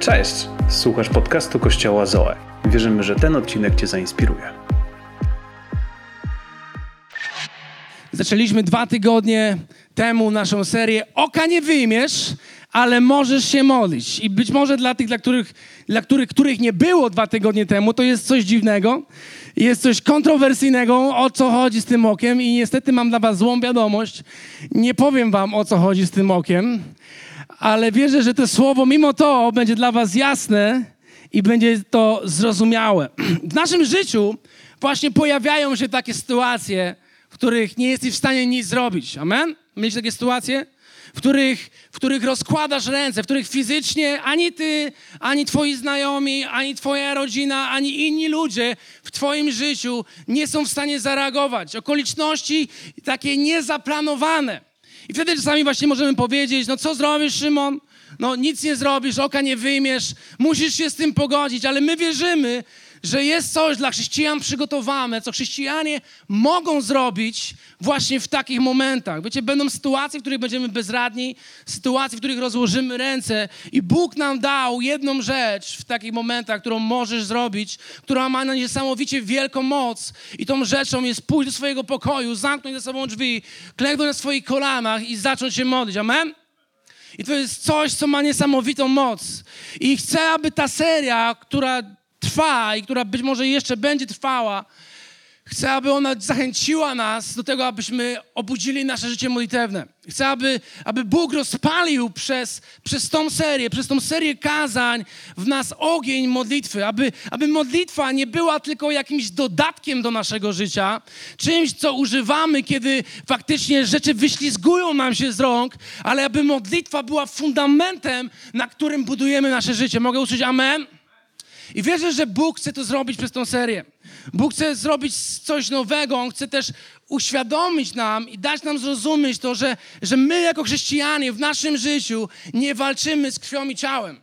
Cześć! Słuchasz podcastu Kościoła Zoe. Wierzymy, że ten odcinek Cię zainspiruje. Zaczęliśmy dwa tygodnie temu naszą serię Oka nie wyjmiesz, ale możesz się modlić. I być może dla tych, dla których, dla których, których nie było dwa tygodnie temu, to jest coś dziwnego, jest coś kontrowersyjnego, o co chodzi z tym okiem. I niestety mam dla was złą wiadomość. Nie powiem wam, o co chodzi z tym okiem, ale wierzę, że to słowo mimo to będzie dla was jasne i będzie to zrozumiałe. W naszym życiu właśnie pojawiają się takie sytuacje, w których nie jesteś w stanie nic zrobić. Amen? Mieć takie sytuacje? W których, w których rozkładasz ręce, w których fizycznie ani ty, ani twoi znajomi, ani twoja rodzina, ani inni ludzie w twoim życiu nie są w stanie zareagować. Okoliczności takie niezaplanowane. I wtedy czasami właśnie możemy powiedzieć, no co zrobisz, Szymon? No nic nie zrobisz, oka nie wyjmiesz, musisz się z tym pogodzić, ale my wierzymy, że jest coś dla chrześcijan przygotowane, co chrześcijanie mogą zrobić właśnie w takich momentach. Wiecie, będą sytuacje, w których będziemy bezradni, sytuacje, w których rozłożymy ręce i Bóg nam dał jedną rzecz w takich momentach, którą możesz zrobić, która ma na niesamowicie wielką moc i tą rzeczą jest pójść do swojego pokoju, zamknąć za sobą drzwi, klęknąć na swoich kolanach i zacząć się modlić. Amen? I to jest coś, co ma niesamowitą moc. I chcę, aby ta seria, która trwa i która być może jeszcze będzie trwała, chcę, aby ona zachęciła nas do tego, abyśmy obudzili nasze życie modlitewne. Chcę, aby, aby Bóg rozpalił przez, przez tą serię, przez tą serię kazań w nas ogień modlitwy, aby, aby modlitwa nie była tylko jakimś dodatkiem do naszego życia, czymś, co używamy, kiedy faktycznie rzeczy wyślizgują nam się z rąk, ale aby modlitwa była fundamentem, na którym budujemy nasze życie. Mogę usłyszeć amen? I wierzę, że Bóg chce to zrobić przez tą serię. Bóg chce zrobić coś nowego, On chce też uświadomić nam i dać nam zrozumieć to, że, że my jako chrześcijanie w naszym życiu nie walczymy z krwią i ciałem.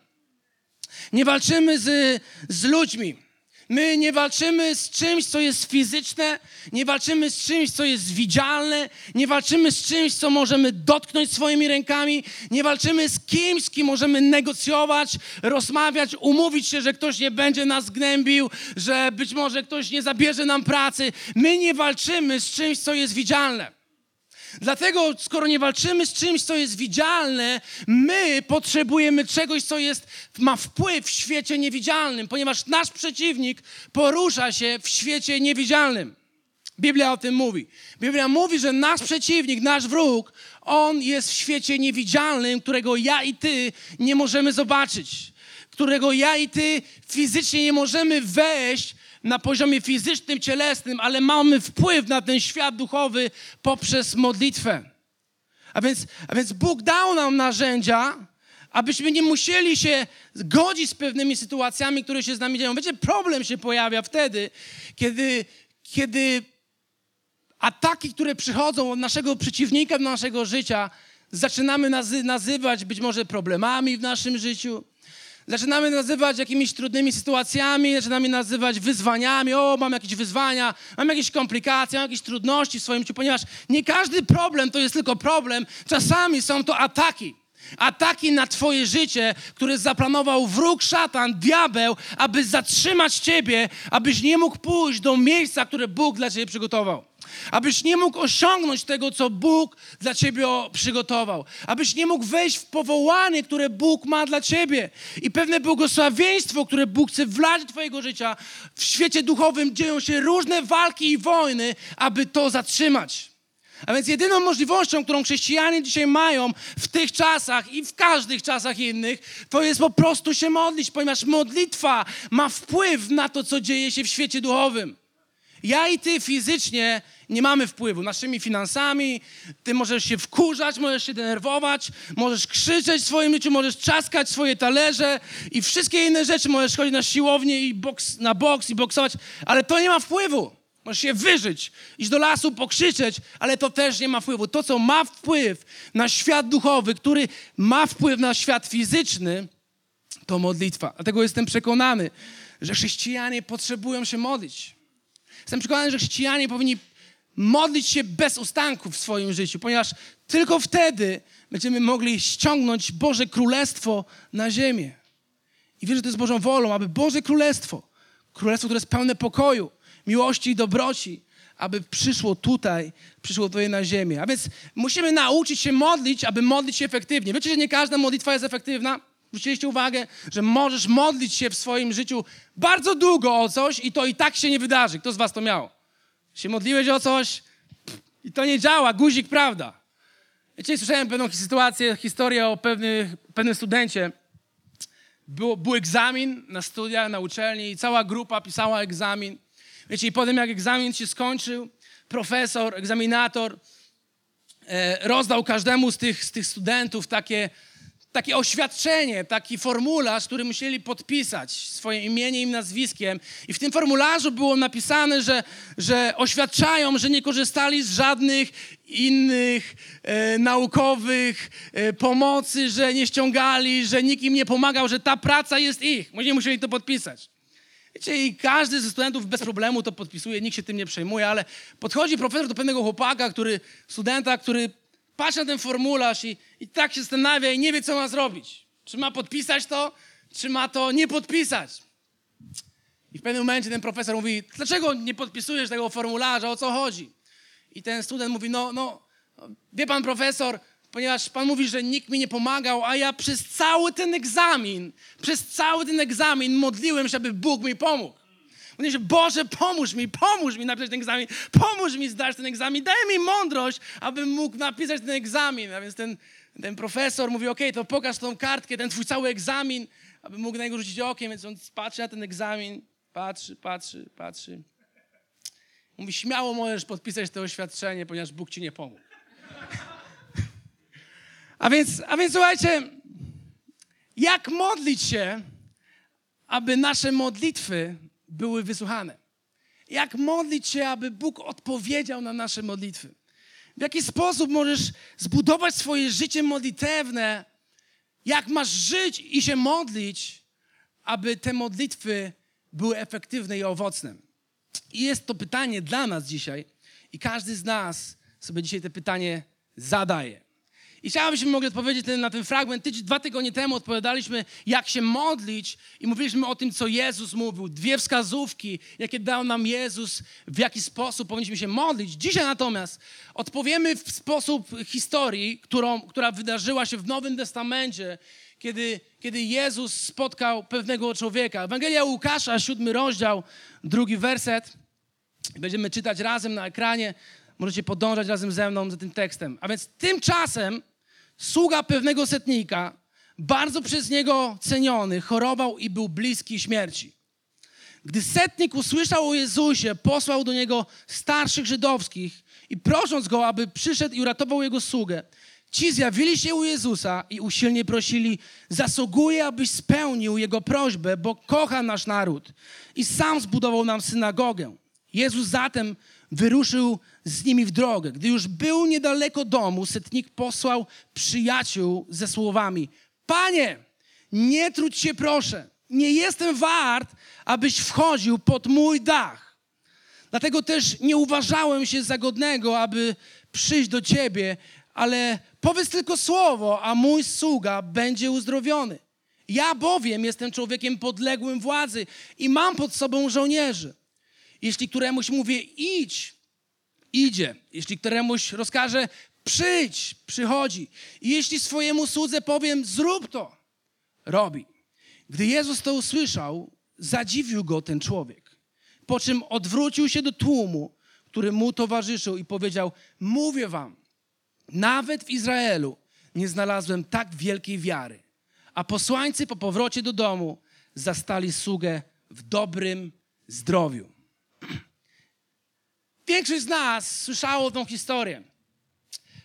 Nie walczymy z, z ludźmi. My nie walczymy z czymś, co jest fizyczne, nie walczymy z czymś, co jest widzialne, nie walczymy z czymś, co możemy dotknąć swoimi rękami, nie walczymy z kimś, z kim możemy negocjować, rozmawiać, umówić się, że ktoś nie będzie nas gnębił, że być może ktoś nie zabierze nam pracy. My nie walczymy z czymś, co jest widzialne. Dlatego, skoro nie walczymy z czymś, co jest widzialne, my potrzebujemy czegoś, co jest, ma wpływ w świecie niewidzialnym, ponieważ nasz przeciwnik porusza się w świecie niewidzialnym. Biblia o tym mówi. Biblia mówi, że nasz przeciwnik, nasz wróg, on jest w świecie niewidzialnym, którego ja i ty nie możemy zobaczyć, którego ja i ty fizycznie nie możemy wejść na poziomie fizycznym, cielesnym, ale mamy wpływ na ten świat duchowy poprzez modlitwę. A więc, a więc Bóg dał nam narzędzia, abyśmy nie musieli się godzić z pewnymi sytuacjami, które się z nami dzieją. Wiecie, problem się pojawia wtedy, kiedy, kiedy ataki, które przychodzą od naszego przeciwnika do naszego życia, zaczynamy nazy nazywać być może problemami w naszym życiu, zaczynamy nazywać jakimiś trudnymi sytuacjami, zaczynamy nazywać wyzwaniami. O, mam jakieś wyzwania, mam jakieś komplikacje, mam jakieś trudności w swoim życiu, ponieważ nie każdy problem to jest tylko problem. Czasami są to ataki. Ataki na Twoje życie, które zaplanował wróg szatan, diabeł, aby zatrzymać Ciebie, abyś nie mógł pójść do miejsca, które Bóg dla Ciebie przygotował. Abyś nie mógł osiągnąć tego, co Bóg dla Ciebie przygotował. Abyś nie mógł wejść w powołanie, które Bóg ma dla Ciebie. I pewne błogosławieństwo, które Bóg chce wlać do Twojego życia. W świecie duchowym dzieją się różne walki i wojny, aby to zatrzymać. A więc jedyną możliwością, którą chrześcijanie dzisiaj mają w tych czasach i w każdych czasach innych, to jest po prostu się modlić, ponieważ modlitwa ma wpływ na to, co dzieje się w świecie duchowym. Ja i ty fizycznie nie mamy wpływu naszymi finansami. Ty możesz się wkurzać, możesz się denerwować, możesz krzyczeć w swoim życiu, możesz czaskać swoje talerze i wszystkie inne rzeczy. Możesz chodzić na siłownię i boks, na boks i boksować, ale to nie ma wpływu. Możesz się wyżyć, iść do lasu, pokrzyczeć, ale to też nie ma wpływu. To, co ma wpływ na świat duchowy, który ma wpływ na świat fizyczny, to modlitwa. Dlatego jestem przekonany, że chrześcijanie potrzebują się modlić. Jestem przekonany, że chrześcijanie powinni modlić się bez ustanku w swoim życiu, ponieważ tylko wtedy będziemy mogli ściągnąć Boże Królestwo na ziemię. I wierzę, że to jest Bożą wolą, aby Boże Królestwo, Królestwo, które jest pełne pokoju, miłości i dobroci, aby przyszło tutaj, przyszło tutaj na ziemię. A więc musimy nauczyć się modlić, aby modlić się efektywnie. Wiecie, że nie każda modlitwa jest efektywna? Zwróciliście uwagę, że możesz modlić się w swoim życiu bardzo długo o coś i to i tak się nie wydarzy. Kto z was to miał? Się modliłeś o coś i to nie działa, guzik, prawda? Wiecie, słyszałem pewną sytuację, historię o pewnych, pewnym studencie. Było, był egzamin na studiach, na uczelni i cała grupa pisała egzamin. Wiecie, i potem jak egzamin się skończył, profesor, egzaminator e, rozdał każdemu z tych, z tych studentów takie, takie oświadczenie, taki formularz, który musieli podpisać swoim imieniem i nazwiskiem. I w tym formularzu było napisane, że, że oświadczają, że nie korzystali z żadnych innych e, naukowych e, pomocy, że nie ściągali, że nikt im nie pomagał, że ta praca jest ich. Oni musieli to podpisać. Wiecie, i każdy ze studentów bez problemu to podpisuje, nikt się tym nie przejmuje, ale podchodzi profesor do pewnego chłopaka, który, studenta, który patrzy na ten formularz i, i tak się zastanawia i nie wie, co ma zrobić. Czy ma podpisać to, czy ma to nie podpisać. I w pewnym momencie ten profesor mówi, dlaczego nie podpisujesz tego formularza, o co chodzi? I ten student mówi, no, no, wie pan profesor, ponieważ pan mówi, że nikt mi nie pomagał, a ja przez cały ten egzamin, przez cały ten egzamin modliłem, żeby Bóg mi pomógł. Mówię, że Boże, pomóż mi, pomóż mi napisać ten egzamin, pomóż mi zdać ten egzamin, daj mi mądrość, abym mógł napisać ten egzamin. A więc ten, ten profesor mówi, okej, to pokaż tą kartkę, ten twój cały egzamin, aby mógł na niego rzucić okiem, więc on patrzy na ten egzamin, patrzy, patrzy, patrzy. Mówi, śmiało możesz podpisać to oświadczenie, ponieważ Bóg ci nie pomógł. A więc, a więc słuchajcie, jak modlić się, aby nasze modlitwy były wysłuchane? Jak modlić się, aby Bóg odpowiedział na nasze modlitwy? W jaki sposób możesz zbudować swoje życie modlitewne? Jak masz żyć i się modlić, aby te modlitwy były efektywne i owocne? I jest to pytanie dla nas dzisiaj, i każdy z nas sobie dzisiaj to pytanie zadaje. I chciałbym, żebyśmy mogli odpowiedzieć na ten fragment. Tydzień, dwa tygodnie temu odpowiadaliśmy, jak się modlić i mówiliśmy o tym, co Jezus mówił. Dwie wskazówki, jakie dał nam Jezus, w jaki sposób powinniśmy się modlić. Dzisiaj natomiast odpowiemy w sposób historii, którą, która wydarzyła się w Nowym Testamencie, kiedy, kiedy Jezus spotkał pewnego człowieka. Ewangelia Łukasza, siódmy rozdział, drugi werset. Będziemy czytać razem na ekranie. Możecie podążać razem ze mną za tym tekstem. A więc tymczasem sługa pewnego setnika, bardzo przez niego ceniony, chorował i był bliski śmierci. Gdy setnik usłyszał o Jezusie, posłał do niego starszych żydowskich i prosząc go, aby przyszedł i uratował jego sługę. Ci zjawili się u Jezusa i usilnie prosili: Zasługuje, abyś spełnił jego prośbę, bo kocha nasz naród i sam zbudował nam synagogę. Jezus zatem wyruszył z nimi w drogę. Gdy już był niedaleko domu, setnik posłał przyjaciół ze słowami: Panie, nie trudź się proszę, nie jestem wart, abyś wchodził pod mój dach. Dlatego też nie uważałem się za godnego, aby przyjść do ciebie, ale powiedz tylko słowo, a mój sługa będzie uzdrowiony. Ja bowiem jestem człowiekiem podległym władzy i mam pod sobą żołnierzy. Jeśli któremuś mówię idź, idzie. Jeśli któremuś rozkaże przyjdź, przychodzi. I jeśli swojemu słudze powiem zrób to, robi. Gdy Jezus to usłyszał, zadziwił go ten człowiek. Po czym odwrócił się do tłumu, który mu towarzyszył i powiedział: Mówię wam, nawet w Izraelu nie znalazłem tak wielkiej wiary. A posłańcy po powrocie do domu zastali sługę w dobrym zdrowiu. Większość z nas słyszało tą historię,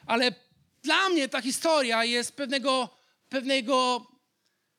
ale dla mnie ta historia jest pewnego, pewnego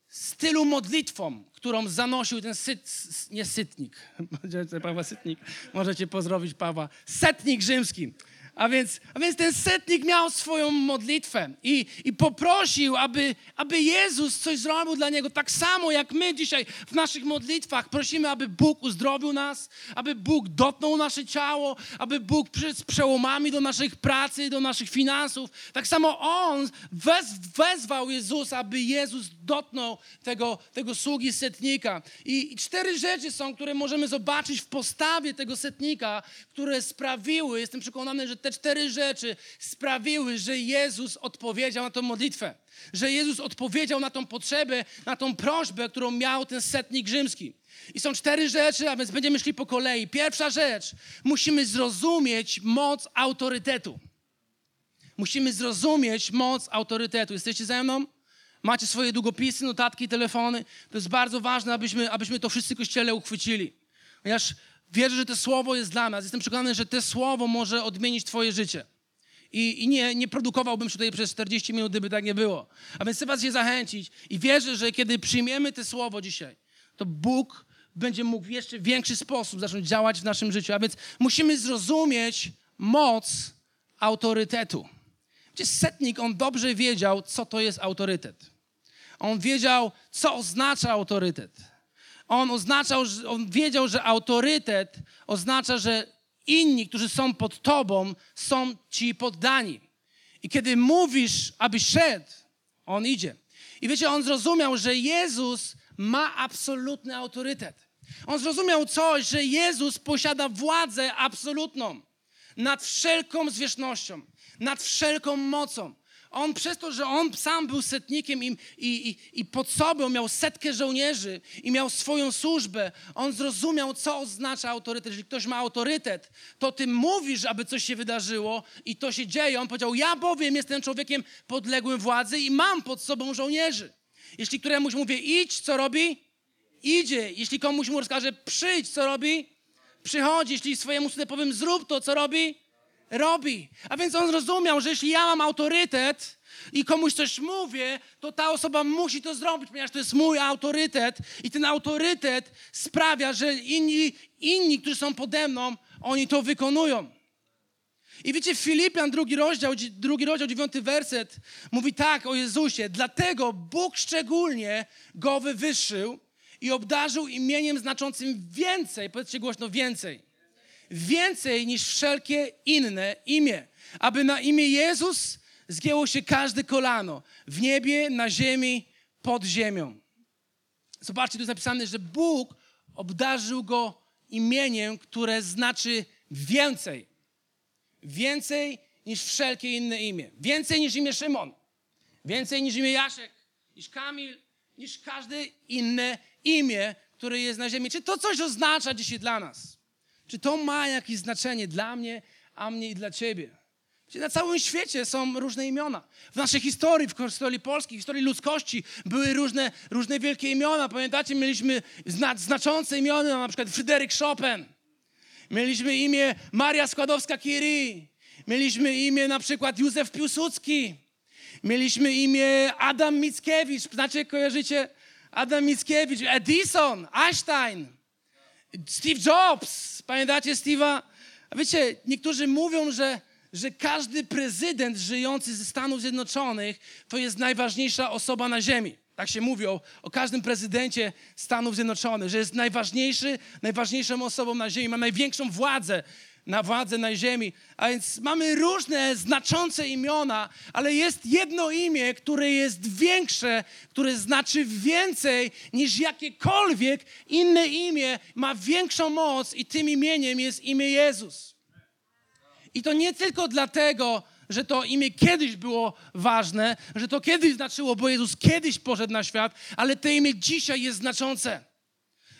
stylu modlitwą, którą zanosił ten syt, nie sytnik, Paweł Sytnik, możecie pozdrowić Pawła, setnik rzymski. A więc, a więc ten setnik miał swoją modlitwę i, i poprosił, aby, aby Jezus coś zrobił dla niego. Tak samo jak my dzisiaj w naszych modlitwach prosimy, aby Bóg uzdrowił nas, aby Bóg dotknął nasze ciało, aby Bóg przyszedł przełomami do naszych pracy, do naszych finansów. Tak samo On wez, wezwał Jezusa, aby Jezus dotknął tego, tego sługi setnika. I, I cztery rzeczy są, które możemy zobaczyć w postawie tego setnika, które sprawiły, jestem przekonany, że te cztery rzeczy sprawiły, że Jezus odpowiedział na tę modlitwę. Że Jezus odpowiedział na tą potrzebę, na tą prośbę, którą miał ten setnik rzymski. I są cztery rzeczy, a więc będziemy szli po kolei. Pierwsza rzecz, musimy zrozumieć moc autorytetu. Musimy zrozumieć moc autorytetu. Jesteście ze mną? Macie swoje długopisy, notatki, telefony. To jest bardzo ważne, abyśmy, abyśmy to wszyscy kościele uchwycili. Ponieważ wierzę, że to słowo jest dla nas. Jestem przekonany, że to słowo może odmienić Twoje życie. I, i nie, nie produkowałbym się tutaj przez 40 minut, gdyby tak nie było. A więc chcę Was je zachęcić i wierzę, że kiedy przyjmiemy to słowo dzisiaj, to Bóg będzie mógł w jeszcze większy sposób zacząć działać w naszym życiu. A więc musimy zrozumieć moc autorytetu. Gdzie setnik, on dobrze wiedział, co to jest autorytet. On wiedział, co oznacza autorytet. On oznaczał, on wiedział, że autorytet oznacza, że inni, którzy są pod tobą, są ci poddani. I kiedy mówisz, aby szedł, on idzie. I wiecie, on zrozumiał, że Jezus ma absolutny autorytet. On zrozumiał coś, że Jezus posiada władzę absolutną nad wszelką zwierzchnością, nad wszelką mocą. On przez to, że on sam był setnikiem i, i, i, pod sobą miał setkę żołnierzy i miał swoją służbę, on zrozumiał, co oznacza autorytet. Jeżeli ktoś ma autorytet, to ty mówisz, aby coś się wydarzyło i to się dzieje. On powiedział, ja bowiem jestem człowiekiem podległym władzy i mam pod sobą żołnierzy. Jeśli któremuś mówię idź, co robi? Idzie. Jeśli komuś mu rozkaże przyjdź, co robi? Przychodzi. Jeśli swojemu synowi powiem zrób to, co robi? Robi. A więc on zrozumiał, że jeśli ja mam autorytet i komuś coś mówię, to ta osoba musi to zrobić, ponieważ to jest mój autorytet i ten autorytet sprawia, że inni, inni którzy są pode mną, oni to wykonują. I wiecie, Filipian, drugi rozdział, drugi rozdział, dziewiąty werset, mówi tak o Jezusie. Dlatego Bóg szczególnie go wywyższył i obdarzył imieniem znaczącym więcej, powiedzcie głośno, więcej więcej niż wszelkie inne imię, aby na imię Jezus zgięło się każde kolano w niebie, na ziemi, pod ziemią. Zobaczcie, tu jest napisane, że Bóg obdarzył go imieniem, które znaczy więcej. Więcej niż wszelkie inne imię. Więcej niż imię Szymon. Więcej niż imię Jaszek, niż Kamil, niż każde inne imię, które jest na ziemi. Czy to coś oznacza dzisiaj dla nas? Czy to ma jakieś znaczenie dla mnie, a mnie i dla ciebie? Na całym świecie są różne imiona. W naszej historii, w historii polskiej, w historii ludzkości były różne, różne wielkie imiona. Pamiętacie, mieliśmy zna, znaczące imiona, na przykład Fryderyk Chopin. Mieliśmy imię Maria Składowska-Curie. Mieliśmy imię na przykład Józef Piłsudski. Mieliśmy imię Adam Mickiewicz. Znacie, kojarzycie? Adam Mickiewicz, Edison, Einstein, Steve Jobs. Pamiętacie Steve'a? A wiecie, niektórzy mówią, że, że każdy prezydent żyjący ze Stanów Zjednoczonych to jest najważniejsza osoba na ziemi. Tak się mówi o, o, każdym prezydencie Stanów Zjednoczonych, że jest najważniejszy, najważniejszą osobą na ziemi, ma największą władzę na władzę na ziemi. A więc mamy różne znaczące imiona, ale jest jedno imię, które jest większe, które znaczy więcej niż jakiekolwiek inne imię, ma większą moc i tym imieniem jest imię Jezus. I to nie tylko dlatego, że to imię kiedyś było ważne, że to kiedyś znaczyło, bo Jezus kiedyś poszedł na świat, ale to imię dzisiaj jest znaczące.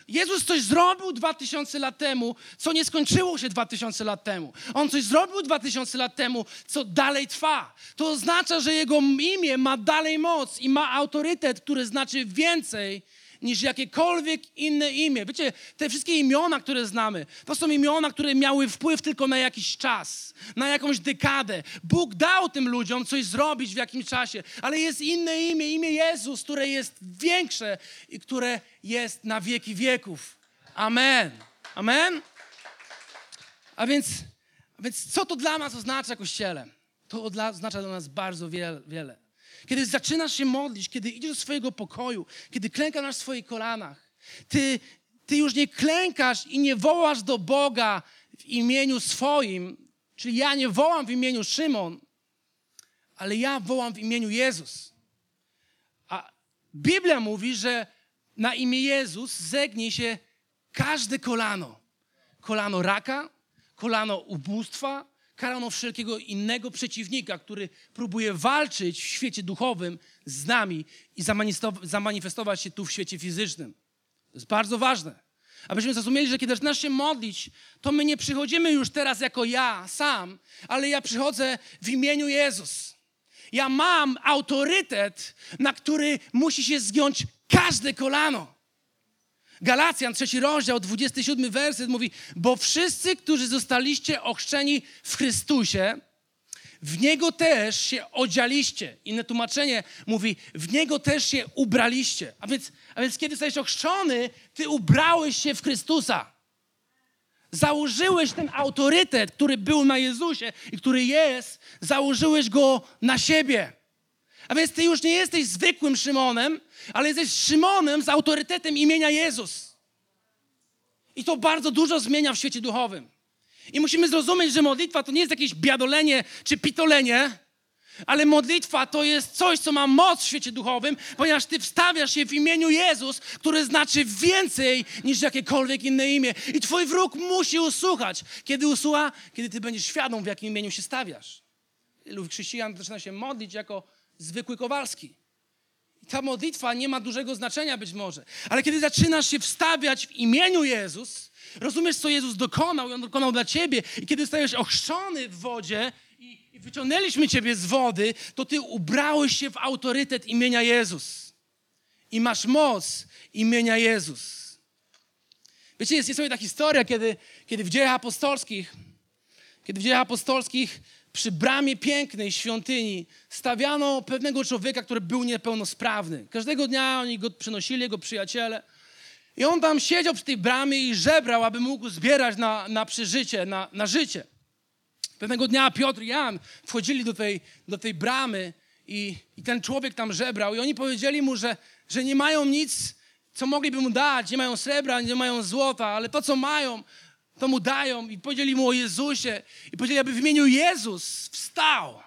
Jezus coś zrobił 2000 lat temu, co nie skończyło się 2000 lat temu. On coś zrobił 2000 lat temu, co dalej trwa. To oznacza, że Jego imię ma dalej moc i ma autorytet, który znaczy więcej niż jakiekolwiek inne imię. Wiecie, te wszystkie imiona, które znamy, to są imiona, które miały wpływ tylko na jakiś czas, na jakąś dekadę. Bóg dał tym ludziom coś zrobić w jakimś czasie, ale jest inne imię, imię Jezus, które jest większe i które jest na wieki wieków. Amen. Amen. A więc, A więc co to dla nas oznacza, Kościele? To oznacza dla nas bardzo wiele. Kiedy zaczynasz się modlić, kiedy idziesz do swojego pokoju, kiedy klękasz na swoich kolanach, ty, ty już nie klękasz i nie wołasz do Boga w imieniu swoim, czyli ja nie wołam w imieniu Szymon, ale ja wołam w imieniu Jezus. A Biblia mówi, że na imię Jezus zegnie się każde kolano. Kolano raka, kolano ubóstwa, kolano wszelkiego innego przeciwnika, który próbuje walczyć w świecie duchowym z nami i zamanifestować się tu w świecie fizycznym. To jest bardzo ważne. Abyśmy zrozumieli, że kiedy zaczynasz się modlić, to my nie przychodzimy już teraz jako ja sam, ale ja przychodzę w imieniu Jezus. Ja mam autorytet, na który musi się zgiąć każde kolano. Galacjan, trzeci rozdział, 27 werset mówi, bo wszyscy, którzy zostaliście ochrzczeni w Chrystusie, w Niego też się odzialiście. Inne tłumaczenie mówi, w Niego też się ubraliście. A więc, a więc kiedy jesteś ochrzczony, ty ubrałeś się w Chrystusa. Założyłeś ten autorytet, który był na Jezusie i który jest, założyłeś go na siebie. A więc ty już nie jesteś zwykłym Szymonem, ale jesteś Szymonem z autorytetem imienia Jezus. I to bardzo dużo zmienia w świecie duchowym. I musimy zrozumieć, że modlitwa to nie jest jakieś biadolenie czy pitolenie, ale modlitwa to jest coś, co ma moc w świecie duchowym, ponieważ ty wstawiasz się w imieniu Jezus, które znaczy więcej niż jakiekolwiek inne imię. I twój wróg musi usłuchać. Kiedy usłucha? Kiedy ty będziesz świadom, w jakim imieniu się stawiasz. Lub chrześcijan zaczyna się modlić jako zwykły Kowalski. I ta modlitwa nie ma dużego znaczenia być może. Ale kiedy zaczynasz się wstawiać w imieniu Jezus, rozumiesz, co Jezus dokonał i On dokonał dla ciebie. I kiedy stajesz ochrzczony w wodzie i, i wyciągnęliśmy ciebie z wody, to ty ubrałeś się w autorytet imienia Jezus. I masz moc imienia Jezus. Wiecie, jest, jest sobie ta historia, kiedy, kiedy w dziejach apostolskich, kiedy w dziejach apostolskich przy bramie pięknej świątyni stawiano pewnego człowieka, który był niepełnosprawny. Każdego dnia oni go przynosili, jego przyjaciele. I on tam siedział przy tej bramie i żebrał, aby mógł zbierać na, na przeżycie, na, na życie. Pewnego dnia Piotr i Jan wchodzili do tej, do tej bramy i, i ten człowiek tam żebrał. I oni powiedzieli mu, że, że nie mają nic, co mogliby mu dać. Nie mają srebra, nie mają złota, ale to, co mają, to mu dają i powiedzieli mu o Jezusie i powiedzieli, aby w imieniu Jezus wstał.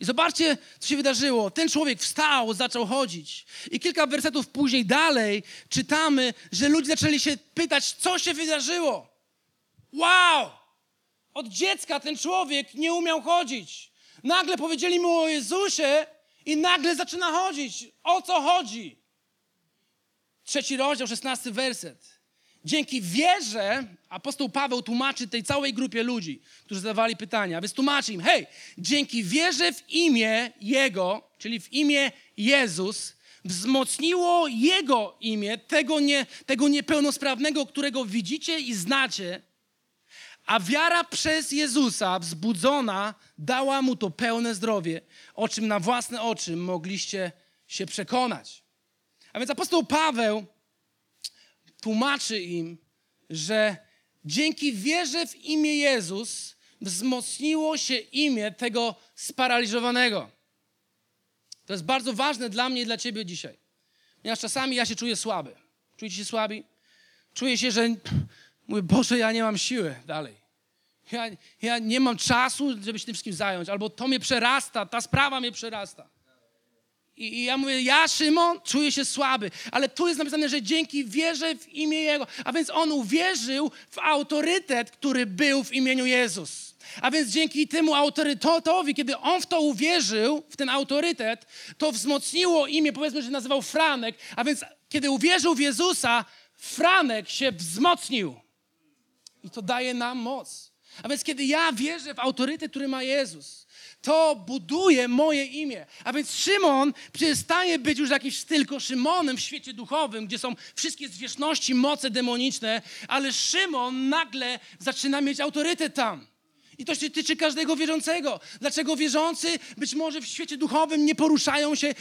I zobaczcie, co się wydarzyło. Ten człowiek wstał, zaczął chodzić. I kilka wersetów później dalej czytamy, że ludzie zaczęli się pytać, co się wydarzyło. Wow! Od dziecka ten człowiek nie umiał chodzić. Nagle powiedzieli mu o Jezusie i nagle zaczyna chodzić. O co chodzi? Trzeci rozdział, szesnasty werset. Dzięki wierze apostoł Paweł tłumaczy tej całej grupie ludzi, którzy zadawali pytania, więc tłumaczy im, hej, dzięki wierze w imię Jego, czyli w imię Jezus, wzmocniło Jego imię, tego, nie, tego niepełnosprawnego, którego widzicie i znacie, a wiara przez Jezusa wzbudzona dała mu to pełne zdrowie, o czym na własne oczy mogliście się przekonać. A więc apostoł Paweł tłumaczy im, że dzięki wierze w imię Jezus wzmocniło się imię tego sparaliżowanego. To jest bardzo ważne dla mnie i dla ciebie dzisiaj. Ponieważ czasami ja się czuję słaby. Czujecie się słabi? Czuję się, że mówię, Boże, ja nie mam siły dalej. Ja, ja nie mam czasu, żeby się tym wszystkim zająć. Albo to mnie przerasta, ta sprawa mnie przerasta. I, ja mówię, ja, Szymon, czuję się słaby, ale tu jest napisane, że dzięki wierze w imię Jego. A więc on uwierzył w autorytet, który był w imieniu Jezus. A więc dzięki temu autorytetowi, kiedy on w to uwierzył, w ten autorytet, to wzmocniło imię, powiedzmy, że nazywał Franek. A więc kiedy uwierzył w Jezusa, Franek się wzmocnił. I to daje nam moc. A więc kiedy ja wierzę w autorytet, który ma Jezus, to buduje moje imię. A więc Szymon przestaje być już jakimś tylko Szymonem w świecie duchowym, gdzie są wszystkie zwierzchności, moce demoniczne, ale Szymon nagle zaczyna mieć autorytet tam. I to się tyczy każdego wierzącego. Dlaczego wierzący być może w świecie duchowym nie poruszają się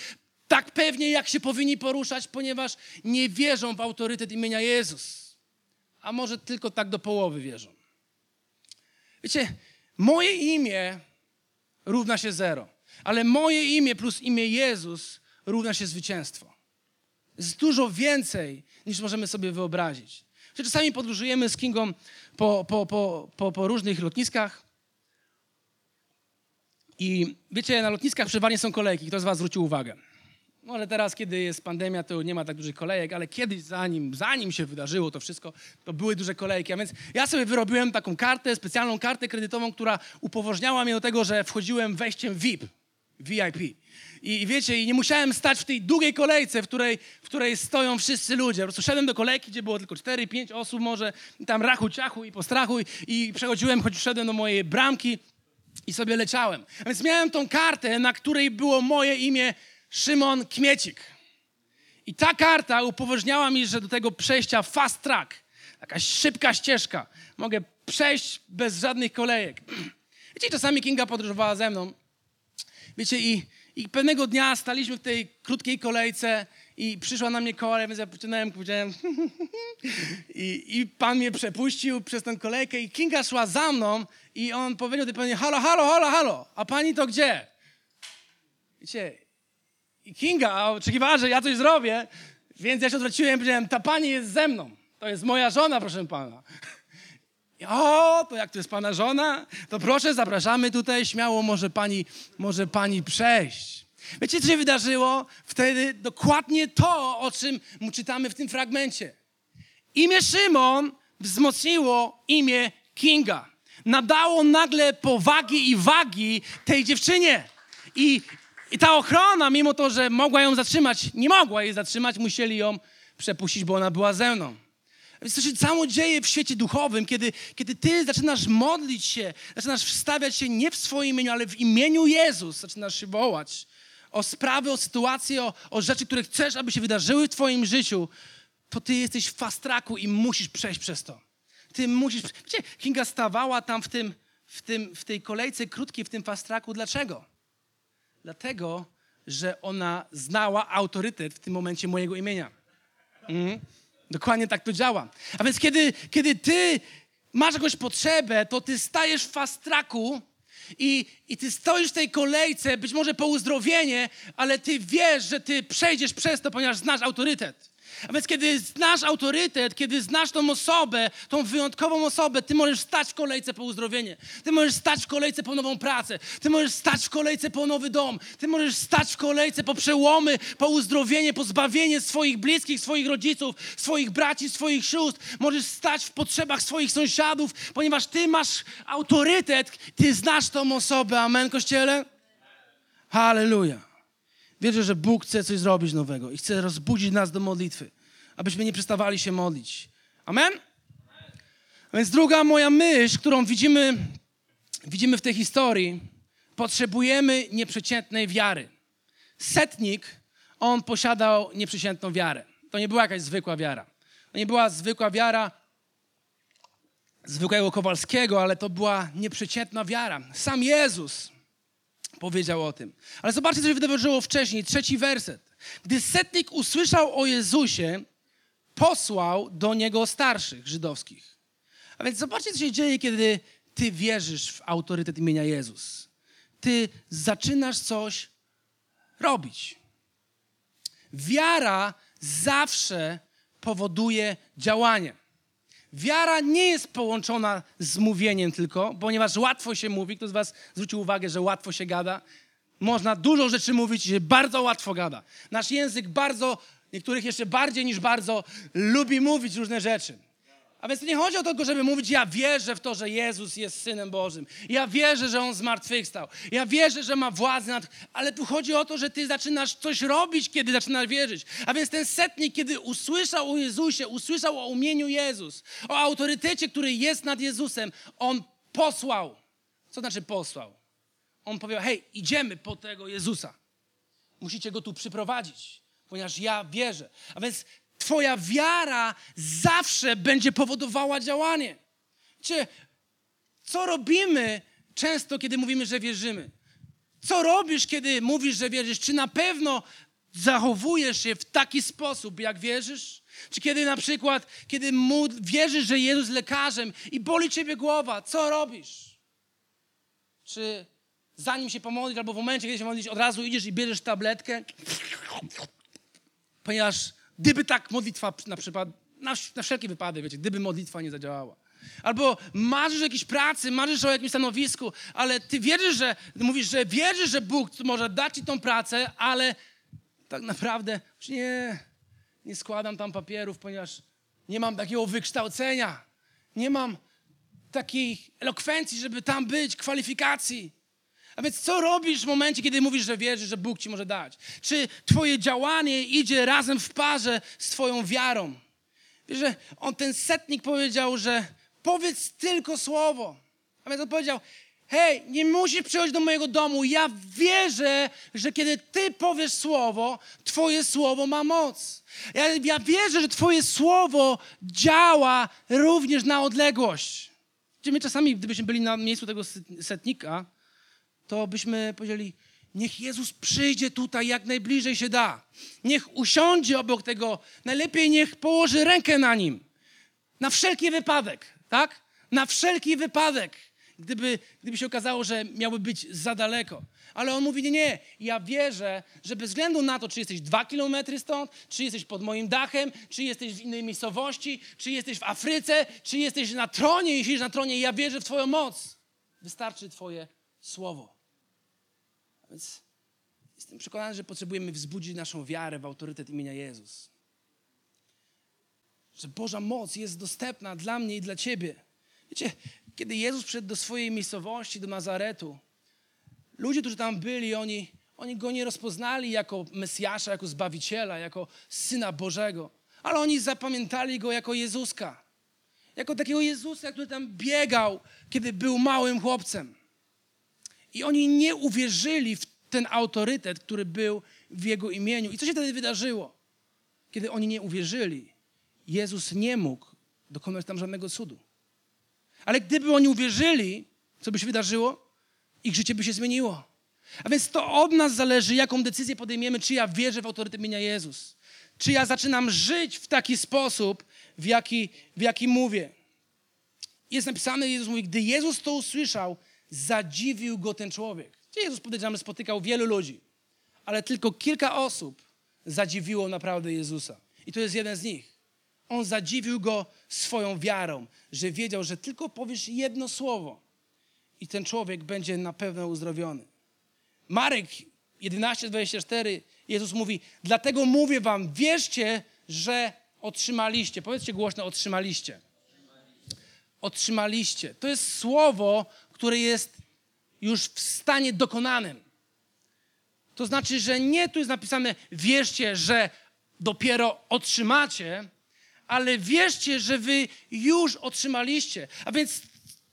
tak pewnie, jak się powinni poruszać, ponieważ nie wierzą w autorytet imienia Jezus. A może tylko tak do połowy wierzą. Wiecie, moje imię równa się zero, ale moje imię plus imię Jezus równa się zwycięstwo. Jest dużo więcej, niż możemy sobie wyobrazić. Czasami podróżujemy z Kingą po, po, po, po różnych lotniskach i wiecie, na lotniskach przeważnie są kolejki. Kto z was zwrócił uwagę? No ale teraz, kiedy jest pandemia, to nie ma tak dużych kolejek, ale kiedyś, zanim, zanim się wydarzyło to wszystko, to były duże kolejki. A więc ja sobie wyrobiłem taką kartę, specjalną kartę kredytową, która upoważniała mnie do tego, że wchodziłem wejściem VIP, VIP. I, wiecie, i nie musiałem stać w tej długiej kolejce, w której, w której stoją wszyscy ludzie. Po prostu szedłem do kolejki, gdzie było tylko 4-5 osób może, i tam rachu, ciachu i postrachu i, i przechodziłem, choć wszedłem do mojej bramki i sobie leciałem. A więc miałem tą kartę, na której było moje imię Szymon Kmiecik. I ta karta upoważniała mi, że do tego przejścia fast track, jakaś szybka ścieżka, mogę przejść bez żadnych kolejek. Wiecie, czasami Kinga podróżowała ze mną. Wiecie, i, i pewnego dnia staliśmy w tej krótkiej kolejce i przyszła na mnie kolej, więc ja poczynałem, powiedziałem I, i pan mnie przepuścił przez tę kolejkę i Kinga szła za mną i on powiedział tej pani, halo, halo, halo, halo, a pani to gdzie? Wiecie, Kinga oczekiwała, że ja coś zrobię, więc ja się odwróciłem i powiedziałem, ta pani jest ze mną. To jest moja żona, proszę pana. O, to jak to jest pana żona? To proszę, zapraszamy tutaj, śmiało może pani, może pani przejść. Wiecie, co się wydarzyło? Wtedy dokładnie to, o czym czytamy w tym fragmencie. Imię Szymon wzmocniło imię Kinga. Nadało nagle powagi i wagi tej dziewczynie. I, I ta ochrona, mimo to, że mogła ją zatrzymać, nie mogła jej zatrzymać, musieli ją przepuścić, bo ona była ze mną. Więc to się samo dzieje w świecie duchowym, kiedy, kiedy ty zaczynasz modlić się, zaczynasz wstawiać się nie w swoim imieniu, ale w imieniu Jezus, zaczynasz się wołać o sprawy, o sytuacje, o, o rzeczy, które chcesz, aby się wydarzyły w twoim życiu, to ty jesteś w fast tracku i musisz przejść przez to. Ty musisz... Wiecie, Kinga stawała tam w, tym, w, tym, w tej kolejce krótkiej, w tym fast tracku. Dlaczego? Dlatego, że ona znała autorytet w tym momencie mojego imienia. Mhm. Dokładnie tak to działa. A więc kiedy, kiedy ty masz jakąś potrzebę, to ty stajesz w fast tracku i, i ty stoisz w tej kolejce, być może po uzdrowienie, ale ty wiesz, że ty przejdziesz przez to, ponieważ znasz autorytet. A więc kiedy znasz autorytet, kiedy znasz tą osobę, tą wyjątkową osobę, ty możesz stać w kolejce po uzdrowienie. Ty możesz stać w kolejce po nową pracę. Ty możesz stać w kolejce po nowy dom. Ty możesz stać w kolejce po przełomy, po uzdrowienie, po zbawienie swoich bliskich, swoich rodziców, swoich braci, swoich sióstr. Możesz stać w potrzebach swoich sąsiadów, ponieważ ty masz autorytet, ty znasz tą osobę. Amen, Kościele? Halleluja. Wierzę, że Bóg chce coś zrobić nowego i chce rozbudzić nas do modlitwy, abyśmy nie przestawali się modlić. Amen? A więc druga moja myśl, którą widzimy, widzimy w tej historii, potrzebujemy nieprzeciętnej wiary. Setnik, on posiadał nieprzeciętną wiarę. To nie była jakaś zwykła wiara. To nie była zwykła wiara zwykłego Kowalskiego, ale to była nieprzeciętna wiara. Sam Jezus powiedział o tym. Ale zobaczcie, co się wydarzyło wcześniej. Trzeci werset. Gdy setnik usłyszał o Jezusie, posłał do niego starszych żydowskich. A więc zobaczcie, co się dzieje, kiedy ty wierzysz w autorytet imienia Jezus. Ty zaczynasz coś robić. Wiara zawsze powoduje działanie. Wiara nie jest połączona z mówieniem tylko, ponieważ łatwo się mówi. Kto z Was zwrócił uwagę, że łatwo się gada? Można dużo rzeczy mówić i się bardzo łatwo gada. Nasz język bardzo, niektórych jeszcze bardziej niż bardzo, lubi mówić różne rzeczy. A więc nie chodzi o to żeby mówić, ja wierzę w to, że Jezus jest Synem Bożym. Ja wierzę, że On zmartwychwstał. Ja wierzę, że ma władzę nad... Ale tu chodzi o to, że ty zaczynasz coś robić, kiedy zaczynasz wierzyć. A więc ten setnik, kiedy usłyszał o Jezusie, usłyszał o umieniu Jezus, o autorytecie, który jest nad Jezusem, on posłał. Co znaczy posłał? On powiedział, hej, idziemy po tego Jezusa. Musicie go tu przyprowadzić, ponieważ ja wierzę. A więc Twoja wiara zawsze będzie powodowała działanie. Wiecie, co robimy często, kiedy mówimy, że wierzymy? Co robisz, kiedy mówisz, że wierzysz? Czy na pewno zachowujesz się w taki sposób, jak wierzysz? Czy kiedy na przykład, kiedy wierzysz, że Jezus lekarzem i boli ciebie głowa, co robisz? Czy zanim się pomodlić, albo w momencie, kiedy się modlisz, od razu idziesz i bierzesz tabletkę, ponieważ gdyby tak modlitwa na przykład, na, na wszelki wypadek, wiecie, gdyby modlitwa nie zadziałała. Albo marzysz o jakiejś pracy, marzysz o jakimś stanowisku, ale ty wierzysz, że, mówisz, że wierzysz, że Bóg może dać ci tą pracę, ale tak naprawdę już nie, nie składam tam papierów, ponieważ nie mam takiego wykształcenia, nie mam takiej elokwencji, żeby tam być, kwalifikacji. A więc co robisz w momencie, kiedy mówisz, że wierzysz, że Bóg ci może dać? Czy twoje działanie idzie razem w parze z twoją wiarą? Wiesz, że on, ten setnik powiedział, że powiedz tylko słowo. A więc on powiedział, hej, nie musisz przychodzić do mojego domu. Ja wierzę, że kiedy ty powiesz słowo, twoje słowo ma moc. Ja, ja wierzę, że twoje słowo działa również na odległość. Gdzie my czasami, gdybyśmy byli na miejscu tego setnika, to byśmy powiedzieli, niech Jezus przyjdzie tutaj jak najbliżej się da. Niech usiądzie obok tego, najlepiej niech położy rękę na nim. Na wszelki wypadek, tak? Na wszelki wypadek. Gdyby, gdyby się okazało, że miałby być za daleko. Ale on mówi, nie, nie, ja wierzę, że bez względu na to, czy jesteś dwa kilometry stąd, czy jesteś pod moim dachem, czy jesteś w innej miejscowości, czy jesteś w Afryce, czy jesteś na tronie, jeśli jesteś na tronie, ja wierzę w twoją moc. Wystarczy twoje słowo. Więc jestem przekonany, że potrzebujemy wzbudzić naszą wiarę w autorytet imienia Jezus. Że Boża moc jest dostępna dla mnie i dla Ciebie. Wiecie, kiedy Jezus przyszedł do swojej miejscowości, do Nazaretu, ludzie, którzy tam byli, oni, oni go nie rozpoznali jako Mesjasza, jako Zbawiciela, jako Syna Bożego, ale oni zapamiętali go jako Jezuska. Jako takiego Jezusa, który tam biegał, kiedy był małym chłopcem. I oni nie uwierzyli w ten autorytet, który był w Jego imieniu. I co się wtedy wydarzyło? Kiedy oni nie uwierzyli, Jezus nie mógł dokonać tam żadnego cudu. Ale gdyby oni uwierzyli, co by się wydarzyło? Ich życie by się zmieniło. A więc to od nas zależy, jaką decyzję podejmiemy, czy ja wierzę w autorytet imienia Jezus. Czy ja zaczynam żyć w taki sposób, w jaki, w jaki mówię. Jest napisane, Jezus mówi, gdy Jezus to usłyszał, zadziwił go ten człowiek. Jezus, podejrzewam, spotykał wielu ludzi, ale tylko kilka osób zadziwiło naprawdę Jezusa. I to jest jeden z nich. On zadziwił go swoją wiarą, że wiedział, że tylko powiesz jedno słowo i ten człowiek będzie na pewno uzdrowiony. Marek 11:24 Jezus mówi: Dlatego mówię wam, wierzcie, że otrzymaliście. Powiedzcie głośno: otrzymaliście. Otrzymaliście. To jest słowo, które jest już w stanie dokonanym. To znaczy, że nie tu jest napisane, wierzcie, że dopiero otrzymacie, ale wierzcie, że wy już otrzymaliście. A więc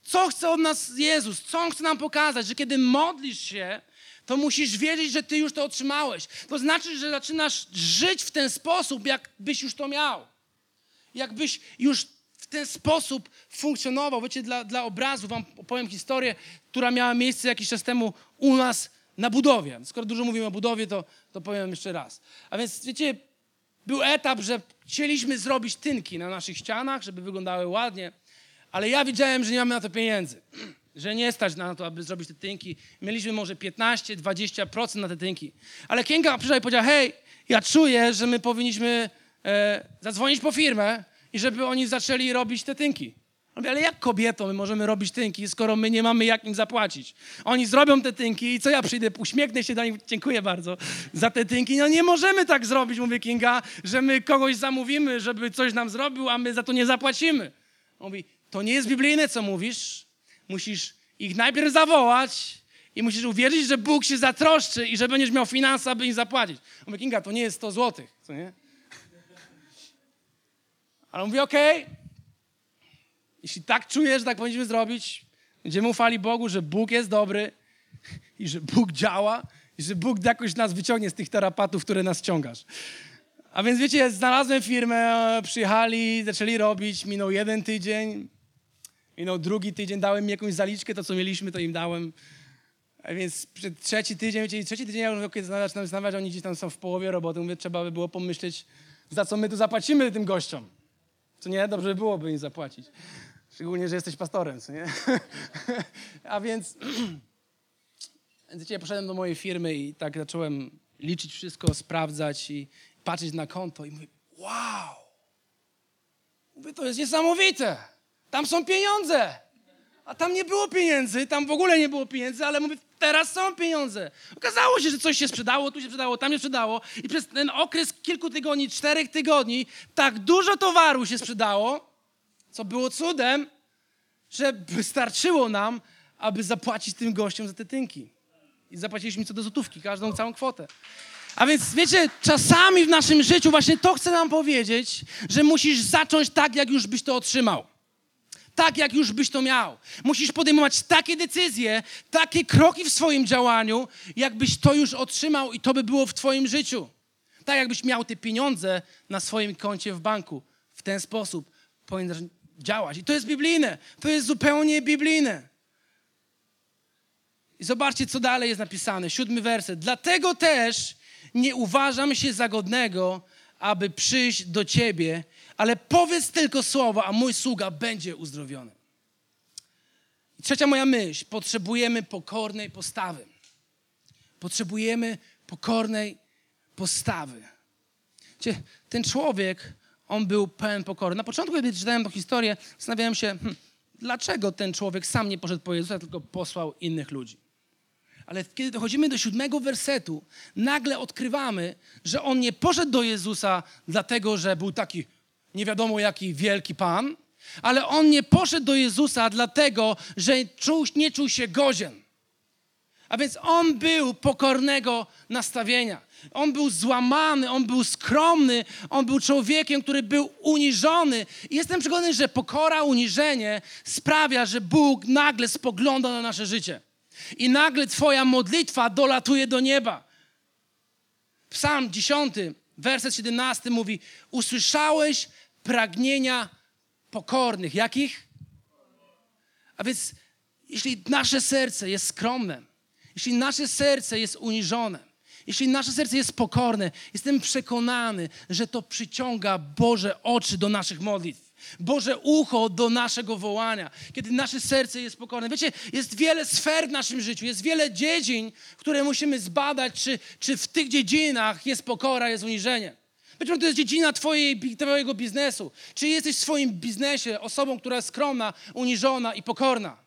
co chce od nas Jezus? Co On chce nam pokazać? Że kiedy modlisz się, to musisz wiedzieć, że ty już to otrzymałeś. To znaczy, że zaczynasz żyć w ten sposób, jakbyś już to miał. Jakbyś już ten sposób funkcjonował. Wiecie, dla, dla obrazu wam opowiem historię, która miała miejsce jakiś czas temu u nas na budowie. Skoro dużo mówimy o budowie, to, to powiem jeszcze raz. A więc, wiecie, był etap, że chcieliśmy zrobić tynki na naszych ścianach, żeby wyglądały ładnie, ale ja wiedziałem, że nie mamy na to pieniędzy, że nie stać na to, aby zrobić te tynki. Mieliśmy może 15-20% na te tynki. Ale Kienka przyszła i powiedziała, hej, ja czuję, że my powinniśmy e, zadzwonić po firmę, i żeby oni zaczęli robić te tynki. Mówię, ale jak kobieto my możemy robić tynki, skoro my nie mamy jak im zapłacić? Oni zrobią te tynki i co ja przyjdę, uśmiechnę się do nich, dziękuję bardzo za te tynki. No nie możemy tak zrobić, mówi Kinga, że my kogoś zamówimy, żeby coś nam zrobił, a my za to nie zapłacimy. mówi, to nie jest biblijne, co mówisz. Musisz ich najpierw zawołać i musisz uwierzyć, że Bóg się zatroszczy i że będziesz miał finanse, aby im zapłacić. Mówi, Kinga, to nie jest 100 złotych, co nie? Ale on mówi, okej, okay, jeśli tak czujesz, tak powinniśmy zrobić, będziemy ufali Bogu, że Bóg jest dobry i że Bóg działa i że Bóg jakoś nas wyciągnie z tych tarapatów, które nas ściągasz. A więc wiecie, znalazłem firmę, przyjechali, zaczęli robić, minął jeden tydzień, minął drugi tydzień, dałem im jakąś zaliczkę, to co mieliśmy, to im dałem. A więc przed trzeci tydzień, wiecie, trzeci tydzień ja okay, zaczynam zastanawiać, oni gdzieś tam są w połowie roboty, mówię, trzeba by było pomyśleć, za co my tu zapłacimy tym gościom. Co nie? Dobrze byłoby im zapłacić. Szczególnie, że jesteś pastorem, co nie? A więc Więc ja poszedłem do mojej firmy i tak zacząłem liczyć wszystko, sprawdzać i patrzeć na konto i mówię, wow! Mówię, to jest niesamowite! Tam są pieniądze! A tam nie było pieniędzy, tam w ogóle nie było pieniędzy, ale mówię, teraz są pieniądze. Okazało się, że coś się sprzedało, tu się sprzedało, tam się sprzedało i przez ten okres kilku tygodni, czterech tygodni, tak dużo towaru się sprzedało, co było cudem, że wystarczyło nam, aby zapłacić tym gościom za te tynki. I zapłaciliśmy co do złotówki, każdą całą kwotę. A więc wiecie, czasami w naszym życiu właśnie to chce nam powiedzieć, że musisz zacząć tak, jak już byś to otrzymał. Tak, jak już byś to miał. Musisz podejmować takie decyzje, takie kroki w swoim działaniu, jakbyś to już otrzymał i to by było w twoim życiu. Tak, jakbyś miał te pieniądze na swoim koncie w banku. W ten sposób powinieneś działać. I to jest biblijne. To jest zupełnie biblijne. I zobaczcie, co dalej jest napisane. Siódmy werset. Dlatego też nie uważam się za godnego, aby przyjść do ciebie, ale powiedz tylko słowo, a mój sługa będzie uzdrowiony. I trzecia moja myśl. Potrzebujemy pokornej postawy. Potrzebujemy pokornej postawy. Wiecie, ten człowiek, on był pełen pokory. Na początku, kiedy czytałem tę historię, zastanawiałem się, hmm, dlaczego ten człowiek sam nie poszedł po Jezusa, tylko posłał innych ludzi. Ale kiedy dochodzimy do siódmego wersetu, nagle odkrywamy, że on nie poszedł do Jezusa dlatego, że był taki nie wiadomo jaki wielki Pan, ale on nie poszedł do Jezusa dlatego, że czuł, nie czuł się godzien. A więc on był pokornego nastawienia. On był złamany, on był skromny, on był człowiekiem, który był uniżony. I jestem przekonany, że pokora, uniżenie sprawia, że Bóg nagle spogląda na nasze życie. I nagle Twoja modlitwa dolatuje do nieba. Psalm 10, werset 17 mówi: Usłyszałeś pragnienia pokornych. Jakich? A więc, jeśli nasze serce jest skromne, jeśli nasze serce jest uniżone, jeśli nasze serce jest pokorne, jestem przekonany, że to przyciąga Boże oczy do naszych modlitw. Boże ucho do naszego wołania, kiedy nasze serce jest pokorne. Wiecie, jest wiele sfer w naszym życiu, jest wiele dziedzin, które musimy zbadać, czy, czy w tych dziedzinach jest pokora, jest uniżenie. Być może to jest dziedzina twojej, twojego biznesu. Czy jesteś w swoim biznesie osobą, która jest skromna, uniżona i pokorna?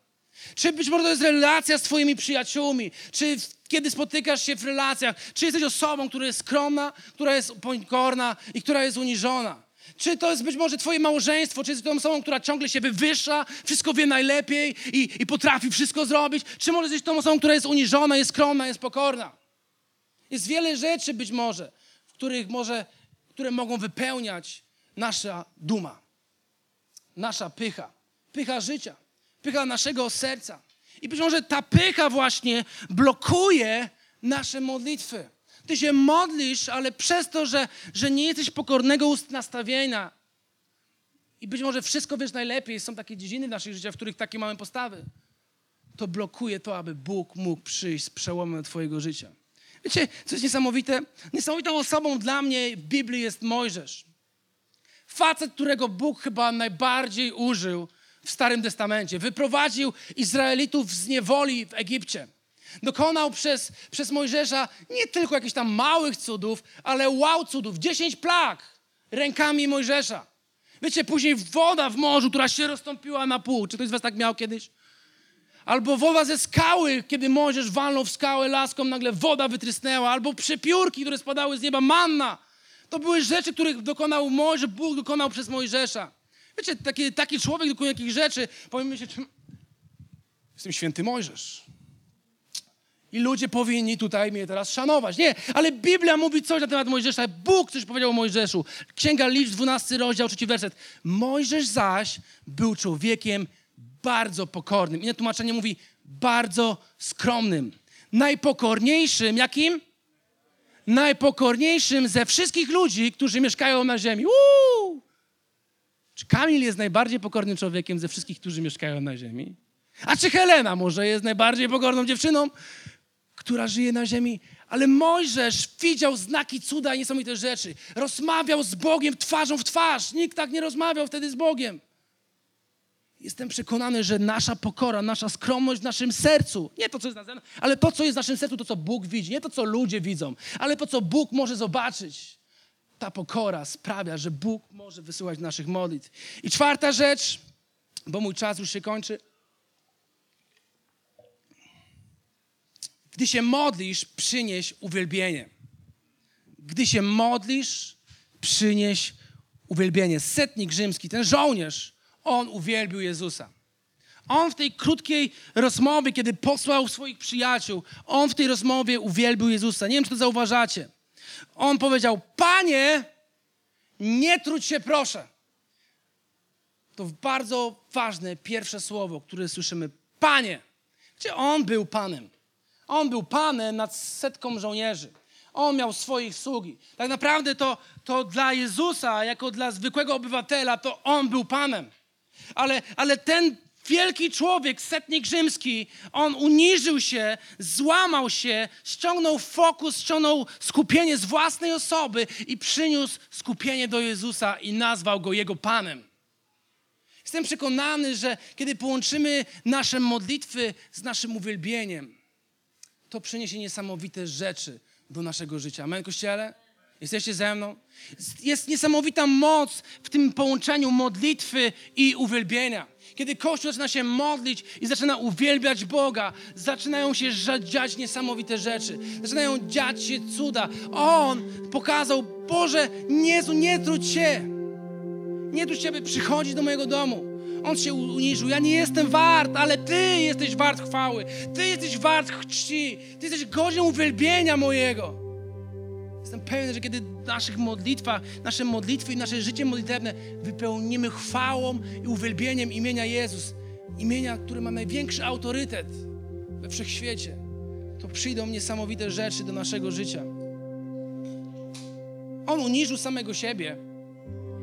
Czy być może to jest relacja z twoimi przyjaciółmi? Czy kiedy spotykasz się w relacjach, czy jesteś osobą, która jest skromna, która jest pokorna i która jest uniżona? Czy to jest być może twoje małżeństwo, czy jesteś tą osobą, która ciągle się wywyższa, wszystko wie najlepiej i, i potrafi wszystko zrobić? Czy może jesteś tą osobą, która jest uniżona, jest skromna, jest pokorna? Jest wiele rzeczy być może, w których może, które mogą wypełniać nasza duma, nasza pycha, pycha życia, pycha naszego serca. I być może ta pycha właśnie blokuje nasze modlitwy. Ty się modlisz, ale przez to, że, że nie jesteś pokornego ust nastawienia i być może wszystko wiesz najlepiej, są takie dziedziny w naszych życiach, w których takie mamy postawy, to blokuje to, aby Bóg mógł przyjść z przełomem Twojego życia. Wiecie, co jest niesamowite? Niesamowitą osobą dla mnie w Biblii jest Mojżesz. Facet, którego Bóg chyba najbardziej użył w Starym Testamencie. Wyprowadził Izraelitów z niewoli w Egipcie. Dokonał przez, przez Mojżesza nie tylko jakichś tam małych cudów, ale wow cudów. Dziesięć plag rękami Mojżesza. Wiecie, później woda w morzu, która się rozstąpiła na pół. Czy ktoś z was tak miał kiedyś? Albo woda ze skały, kiedy Mojżesz walnął w skałę laską, nagle woda wytrysnęła. Albo przepiórki, które spadały z nieba, manna. To były rzeczy, których dokonał Mojżesz, Bóg dokonał przez Mojżesza. Wiecie, taki, taki człowiek dokonuje takich rzeczy, powiem się, czym... jestem święty Mojżesz. I ludzie powinni tutaj mnie teraz szanować. Nie, ale Biblia mówi coś na temat Mojżesza. Bóg coś powiedział o Mojżeszu. Księga Liczb, 12 rozdział, 3 werset. Mojżesz zaś był człowiekiem bardzo pokornym. Inne tłumaczenie mówi bardzo skromnym. Najpokorniejszym, jakim? Najpokorniejszym ze wszystkich ludzi, którzy mieszkają na ziemi. Uuu! Czy Kamil jest najbardziej pokornym człowiekiem ze wszystkich, którzy mieszkają na ziemi? A czy Helena może jest najbardziej pokorną dziewczyną? która żyje na ziemi. Ale Mojżesz widział znaki cuda i niesamowite rzeczy. Rozmawiał z Bogiem twarzą w twarz. Nikt tak nie rozmawiał wtedy z Bogiem. Jestem przekonany, że nasza pokora, nasza skromność w naszym sercu, nie to, co jest na zewnątrz, ale to, co jest w naszym sercu, to, co Bóg widzi, nie to, co ludzie widzą, ale to, co Bóg może zobaczyć. Ta pokora sprawia, że Bóg może wysyłać naszych modlitw. I czwarta rzecz, bo mój czas już się kończy. Gdy się modlisz, przynieś uwielbienie. Gdy się modlisz, przynieś uwielbienie. Setnik rzymski, ten żołnierz, on uwielbił Jezusa. On w tej krótkiej rozmowie, kiedy posłał swoich przyjaciół, on w tej rozmowie uwielbił Jezusa. Nie wiem, czy to zauważacie. On powiedział: Panie, nie trudź się, proszę. To bardzo ważne pierwsze słowo, które słyszymy. Panie. Gdzie on był panem? On był panem nad setką żołnierzy. On miał swoich sługi. Tak naprawdę to, to dla Jezusa, jako dla zwykłego obywatela, to on był panem. Ale, ale ten wielki człowiek, setnik rzymski, on uniżył się, złamał się, ściągnął fokus, ściągnął skupienie z własnej osoby i przyniósł skupienie do Jezusa i nazwał go jego panem. Jestem przekonany, że kiedy połączymy nasze modlitwy z naszym uwielbieniem, to przyniesie niesamowite rzeczy do naszego życia. Amen, Kościele? Jesteście ze mną? Jest niesamowita moc w tym połączeniu modlitwy i uwielbienia. Kiedy Kościół zaczyna się modlić i zaczyna uwielbiać Boga, zaczynają się dziać niesamowite rzeczy. Zaczynają dziać się cuda. On pokazał, Boże, Jezu, nie trudź się. Nie trudź się, aby przychodzić do mojego domu. On się uniżył. Ja nie jestem wart, ale Ty jesteś wart chwały. Ty jesteś wart czci. Ty jesteś godzien uwielbienia mojego. Jestem pewien, że kiedy naszych modlitwach, nasze modlitwy i nasze życie modlitewne wypełnimy chwałą i uwielbieniem imienia Jezus, imienia, które ma największy autorytet we wszechświecie, to przyjdą niesamowite rzeczy do naszego życia. On uniżył samego siebie,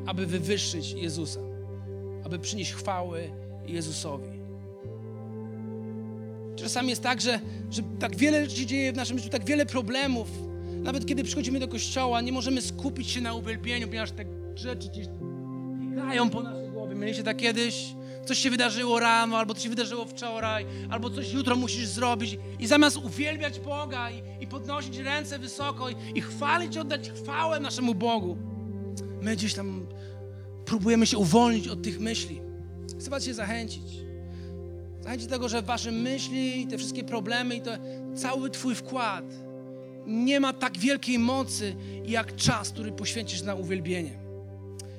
aby wywyższyć Jezusa aby przynieść chwały Jezusowi. Czasami jest tak, że, że tak wiele się dzieje w naszym życiu, tak wiele problemów. Nawet kiedy przychodzimy do kościoła, nie możemy skupić się na uwielbieniu, ponieważ te rzeczy gdzieś grają po naszej głowie. Mieliście tak kiedyś? Coś się wydarzyło rano, albo coś się wydarzyło wczoraj, albo coś jutro musisz zrobić. I zamiast uwielbiać Boga i, i podnosić ręce wysoko i, i chwalić, oddać chwałę naszemu Bogu, my gdzieś tam próbujemy się uwolnić od tych myśli. Chcę Was się zachęcić. Zachęcić do tego, że Wasze myśli, te wszystkie problemy i to cały Twój wkład nie ma tak wielkiej mocy, jak czas, który poświęcisz na uwielbienie.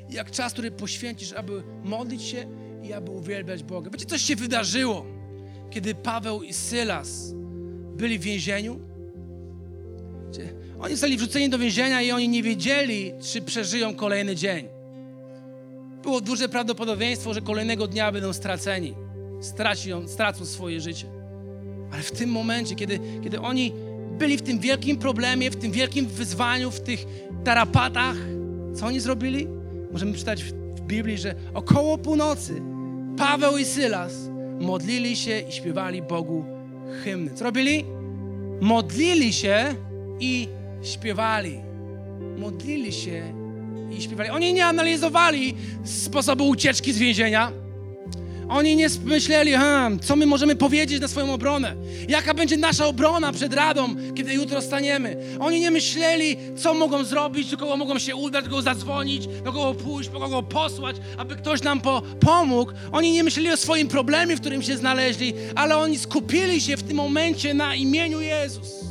Jak czas, który poświęcisz, aby modlić się i aby uwielbiać Boga. Wiecie, coś się wydarzyło, kiedy Paweł i Sylas byli w więzieniu. Oni zostali wrzuceni do więzienia i oni nie wiedzieli, czy przeżyją kolejny dzień było duże prawdopodobieństwo, że kolejnego dnia będą straceni. Stracią, stracą swoje życie. Ale w tym momencie, kiedy, kiedy oni byli w tym wielkim problemie, w tym wielkim wyzwaniu, w tych tarapatach, co oni zrobili? Możemy czytać w, Biblii, że około północy Paweł i Sylas modlili się i śpiewali Bogu hymny. Co robili? Modlili się i śpiewali. Modlili się i śpiewali. Oni nie analizowali sposobu ucieczki z więzienia. Oni nie myśleli, hmm, co my możemy powiedzieć na swoją obronę. Jaka będzie nasza obrona przed Radą, kiedy jutro staniemy. Oni nie myśleli, co mogą zrobić, do kogo mogą się udać, do kogo zadzwonić, do kogo pójść, do kogo posłać, aby ktoś nam po pomógł. Oni nie myśleli o swoim problemie, w którym się znaleźli, ale oni skupili się w tym momencie na imieniu Jezus.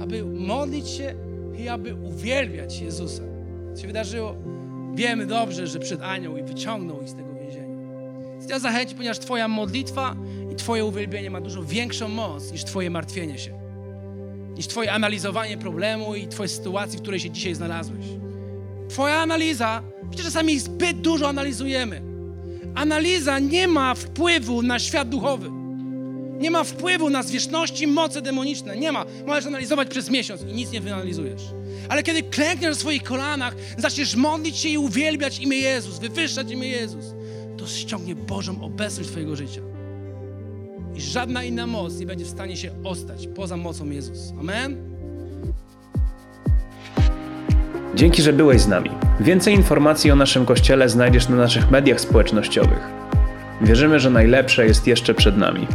Aby modlić się i aby uwielbiać Jezusa. Co się wydarzyło? Wiemy dobrze, że przed anioł i wyciągnął ich z tego Chcę zachęcić, ponieważ Twoja modlitwa i Twoje uwielbienie ma dużo większą moc niż Twoje martwienie się. Niż Twoje analizowanie problemu i Twojej sytuacji, w której się dzisiaj znalazłeś. Twoja analiza, przecież czasami zbyt dużo analizujemy. Analiza nie ma wpływu na świat duchowy. Nie ma wpływu na zwierzchności, moce demoniczne. Nie ma. Możesz analizować przez miesiąc i nic nie wyanalizujesz. Ale kiedy klękniesz na swoich kolanach, zaczniesz modlić się i uwielbiać imię Jezus, wywyższać imię Jezus, to ściągnie Bożą obecność Twojego życia. I żadna inna moc nie będzie w stanie się ostać poza mocą Jezus. Amen? Dzięki, że byłeś z nami. Więcej informacji o naszym kościele znajdziesz na naszych mediach społecznościowych. Wierzymy, że najlepsze jest jeszcze przed nami.